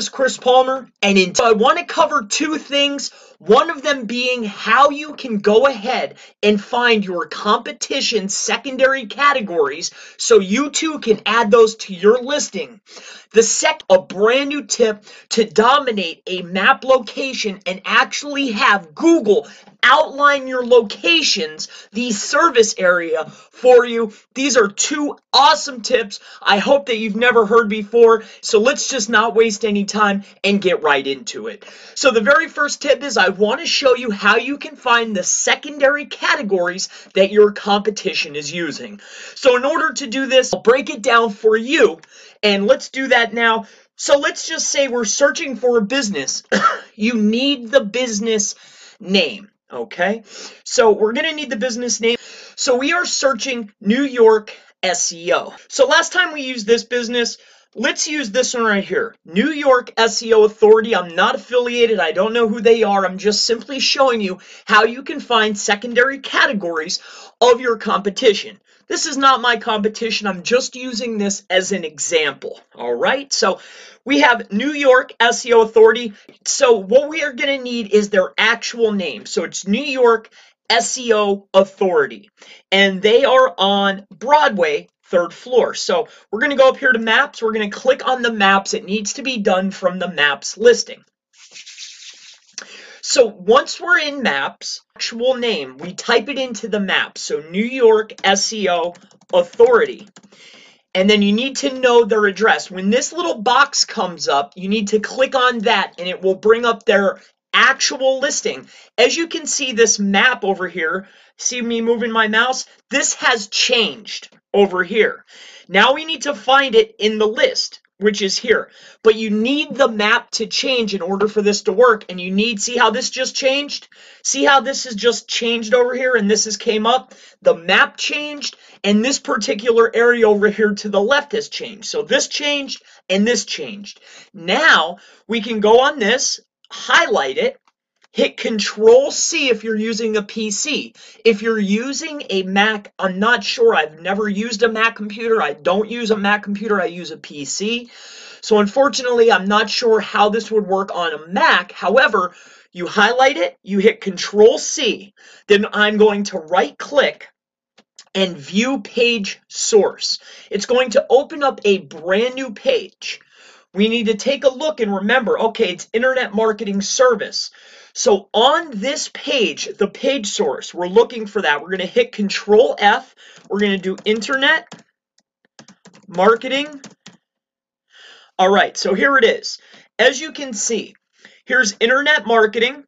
is Chris Palmer, and in I want to cover two things. One of them being how you can go ahead and find your competition secondary categories so you too can add those to your listing. The second, a brand new tip to dominate a map location and actually have Google outline your locations, the service area for you. These are two awesome tips I hope that you've never heard before. So let's just not waste any time and get right into it. So the very first tip is I want to show you how you can find the secondary categories that your competition is using. So in order to do this, I'll break it down for you and let's do that now. So let's just say we're searching for a business. you need the business name. Okay, so we're going to need the business name. So we are searching New York SEO. So last time we used this business, let's use this one right here. New York SEO Authority. I'm not affiliated. I don't know who they are. I'm just simply showing you how you can find secondary categories of your competition. This is not my competition. I'm just using this as an example. All right. So we have New York SEO Authority. So what we are going to need is their actual name. So it's New York SEO Authority. And they are on Broadway, third floor. So we're going to go up here to maps. We're going to click on the maps. It needs to be done from the maps listing. So once we're in maps, actual name, we type it into the map. So New York SEO Authority. And then you need to know their address. When this little box comes up, you need to click on that and it will bring up their actual listing. As you can see this map over here, see me moving my mouse? This has changed over here. Now we need to find it in the list which is here. But you need the map to change in order for this to work. And you need, see how this just changed? See how this has just changed over here and this has came up? The map changed and this particular area over here to the left has changed. So this changed and this changed. Now we can go on this, highlight it, Hit Control C if you're using a PC. If you're using a Mac, I'm not sure. I've never used a Mac computer. I don't use a Mac computer. I use a PC. So unfortunately, I'm not sure how this would work on a Mac. However, you highlight it, you hit Control C, then I'm going to right click and view page source. It's going to open up a brand new page. We need to take a look and remember, okay, it's internet marketing service. So on this page, the page source, we're looking for that. We're going to hit Control F. We're going to do Internet Marketing. All right, so here it is. As you can see, here's Internet Marketing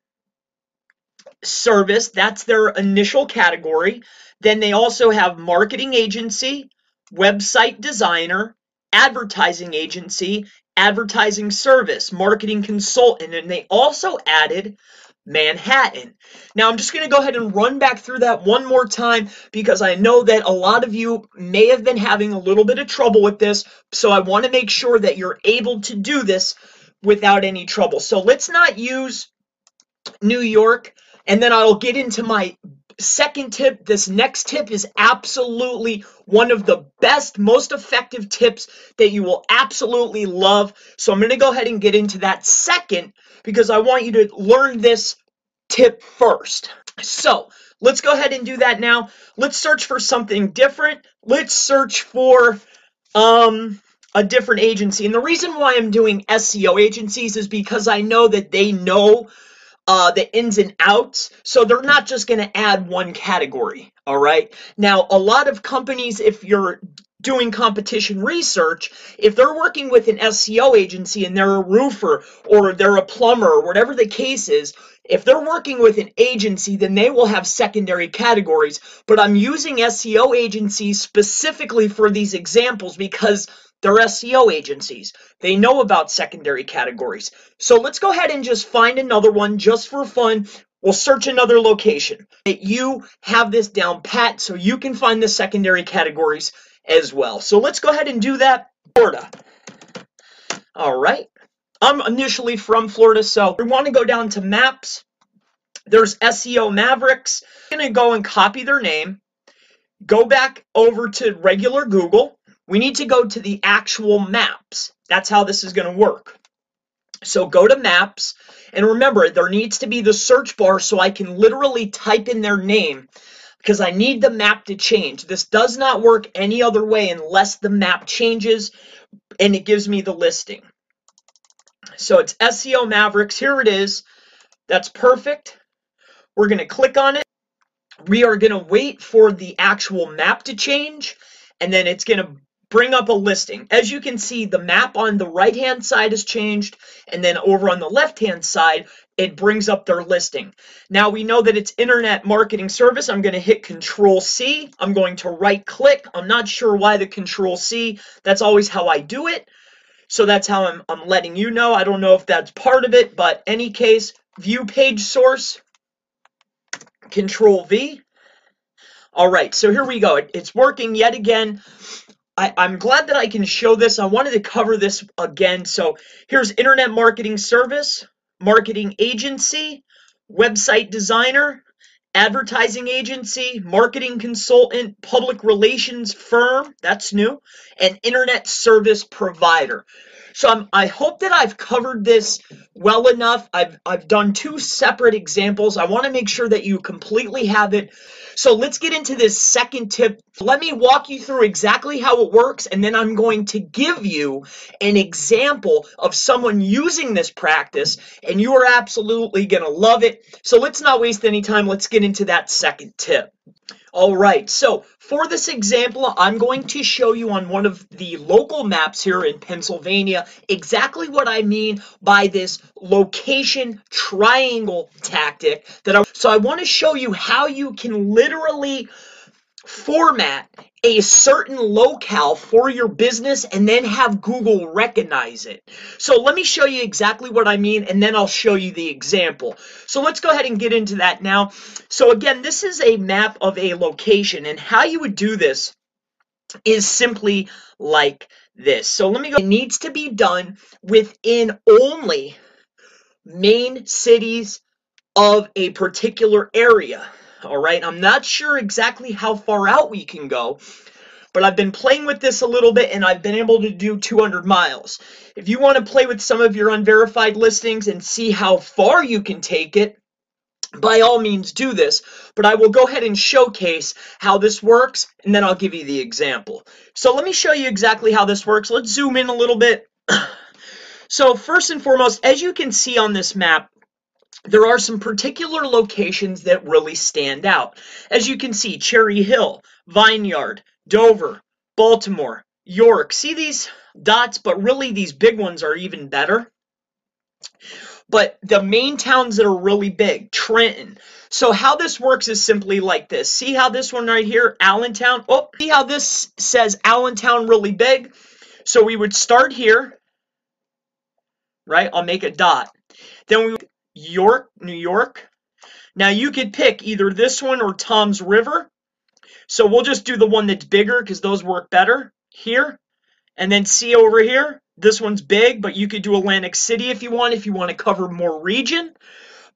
Service. That's their initial category. Then they also have Marketing Agency, Website Designer, Advertising Agency, advertising service, marketing consultant, and they also added Manhattan. Now, I'm just going to go ahead and run back through that one more time because I know that a lot of you may have been having a little bit of trouble with this. So I want to make sure that you're able to do this without any trouble. So let's not use New York, and then I'll get into my second tip, this next tip is absolutely one of the best, most effective tips that you will absolutely love. So I'm going to go ahead and get into that second because I want you to learn this tip first. So let's go ahead and do that now. Let's search for something different. Let's search for um, a different agency. And the reason why I'm doing SEO agencies is because I know that they know uh, the ins and outs. So they're not just going to add one category. All right. Now, a lot of companies, if you're doing competition research, if they're working with an SEO agency and they're a roofer or they're a plumber or whatever the case is, if they're working with an agency, then they will have secondary categories. But I'm using SEO agencies specifically for these examples because they're SEO agencies. They know about secondary categories. So let's go ahead and just find another one just for fun. We'll search another location. You have this down pat so you can find the secondary categories as well. So let's go ahead and do that. Florida. All right. I'm initially from Florida, so we want to go down to maps. There's SEO Mavericks. I'm going to go and copy their name. Go back over to regular Google. We need to go to the actual maps. That's how this is going to work. So go to maps and remember there needs to be the search bar so I can literally type in their name because I need the map to change. This does not work any other way unless the map changes and it gives me the listing. So it's SEO Mavericks. Here it is. That's perfect. We're going to click on it. We are going to wait for the actual map to change and then it's going to bring up a listing. As you can see, the map on the right hand side has changed, and then over on the left hand side, it brings up their listing. Now we know that it's internet marketing service. I'm going to hit control C. I'm going to right click. I'm not sure why the control C. That's always how I do it. So that's how I'm, I'm letting you know. I don't know if that's part of it, but any case, view page source, control V. All right, so here we go. It, it's working yet again. I, I'm glad that I can show this. I wanted to cover this again. So here's Internet Marketing Service, Marketing Agency, Website Designer, Advertising Agency, Marketing Consultant, Public Relations Firm, that's new, and Internet Service Provider. So I'm, I hope that I've covered this well enough. I've, I've done two separate examples. I want to make sure that you completely have it. So let's get into this second tip. Let me walk you through exactly how it works, and then I'm going to give you an example of someone using this practice, and you are absolutely going to love it. So let's not waste any time. Let's get into that second tip. All right, so for this example, I'm going to show you on one of the local maps here in Pennsylvania exactly what I mean by this location triangle tactic that I, so I want to show you how you can literally format a certain locale for your business and then have Google recognize it. So let me show you exactly what I mean and then I'll show you the example. So let's go ahead and get into that now. So again, this is a map of a location and how you would do this is simply like this. So let me go. It needs to be done within only main cities of a particular area. All right, I'm not sure exactly how far out we can go, but I've been playing with this a little bit and I've been able to do 200 miles. If you want to play with some of your unverified listings and see how far you can take it, by all means do this, but I will go ahead and showcase how this works and then I'll give you the example. So let me show you exactly how this works. Let's zoom in a little bit. So first and foremost, as you can see on this map, there are some particular locations that really stand out. As you can see, Cherry Hill, Vineland, Dover, Baltimore, York. See these dots, but really these big ones are even better. But the main towns that are really big, Trenton. So how this works is simply like this. See how this one right here, Allentown? Oh, see how this says Allentown really big? So we would start here, right? I'll make a dot. Then we York, New York. Now you could pick either this one or Toms River. So we'll just do the one that's bigger because those work better here. And then see over here, this one's big, but you could do Atlantic City if you want, if you want to cover more region.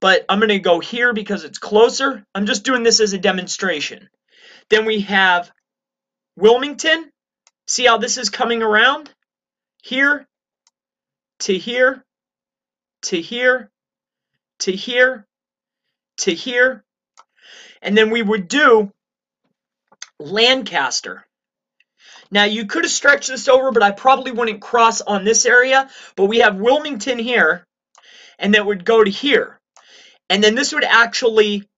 But I'm going to go here because it's closer. I'm just doing this as a demonstration. Then we have Wilmington. See how this is coming around? Here to here to here to here to here. And then we would do Lancaster. Now you could have stretched this over, but I probably wouldn't cross on this area. But we have Wilmington here, and that would go to here. And then this would actually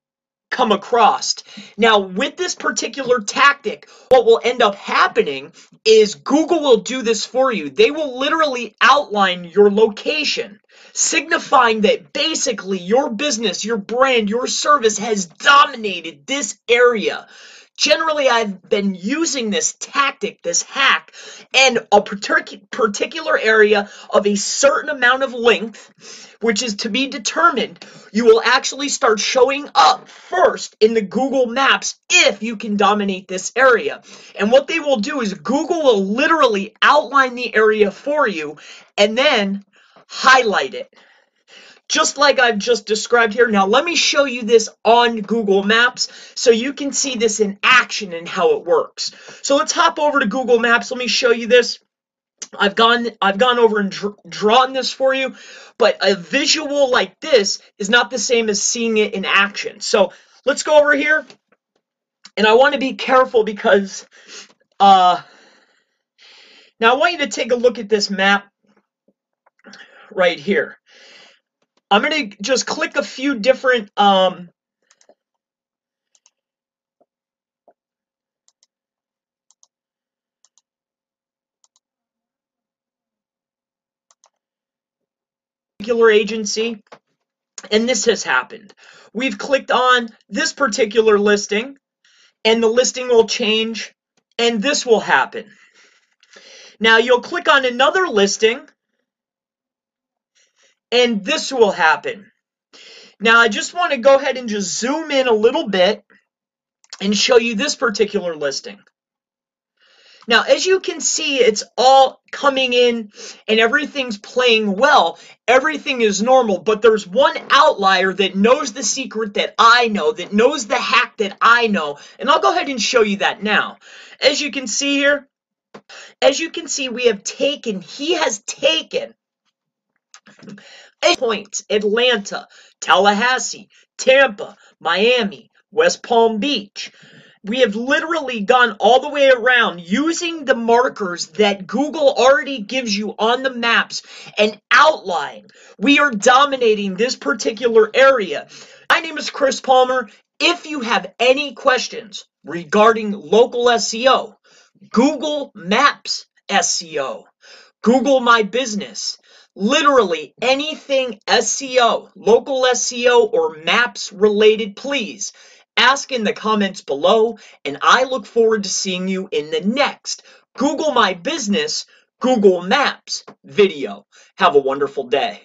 come across. Now, with this particular tactic, what will end up happening is Google will do this for you. They will literally outline your location, signifying that basically your business, your brand, your service has dominated this area. Generally, I've been using this tactic, this hack, and a particular area of a certain amount of length, which is to be determined, you will actually start showing up first in the Google Maps if you can dominate this area. And what they will do is Google will literally outline the area for you and then highlight it just like I've just described here. Now let me show you this on Google Maps so you can see this in action and how it works. So let's hop over to Google Maps. Let me show you this. I've gone I've gone over and dr drawn this for you, but a visual like this is not the same as seeing it in action. So let's go over here, and I want to be careful because uh, now I want you to take a look at this map right here. I'm going to just click a few different um, particular agency, and this has happened. We've clicked on this particular listing, and the listing will change, and this will happen. Now you'll click on another listing, and this will happen. Now I just want to go ahead and just zoom in a little bit and show you this particular listing. Now, as you can see, it's all coming in and everything's playing well. Everything is normal, but there's one outlier that knows the secret that I know, that knows the hack that I know. And I'll go ahead and show you that now. As you can see here, as you can see, we have taken, he has taken points, Atlanta, Tallahassee, Tampa, Miami, West Palm Beach, we have literally gone all the way around using the markers that Google already gives you on the maps and outline. We are dominating this particular area. My name is Chris Palmer. If you have any questions regarding local SEO, Google Maps SEO, Google My Business, literally anything SEO, local SEO, or maps related, please ask in the comments below, and I look forward to seeing you in the next Google My Business Google Maps video. Have a wonderful day.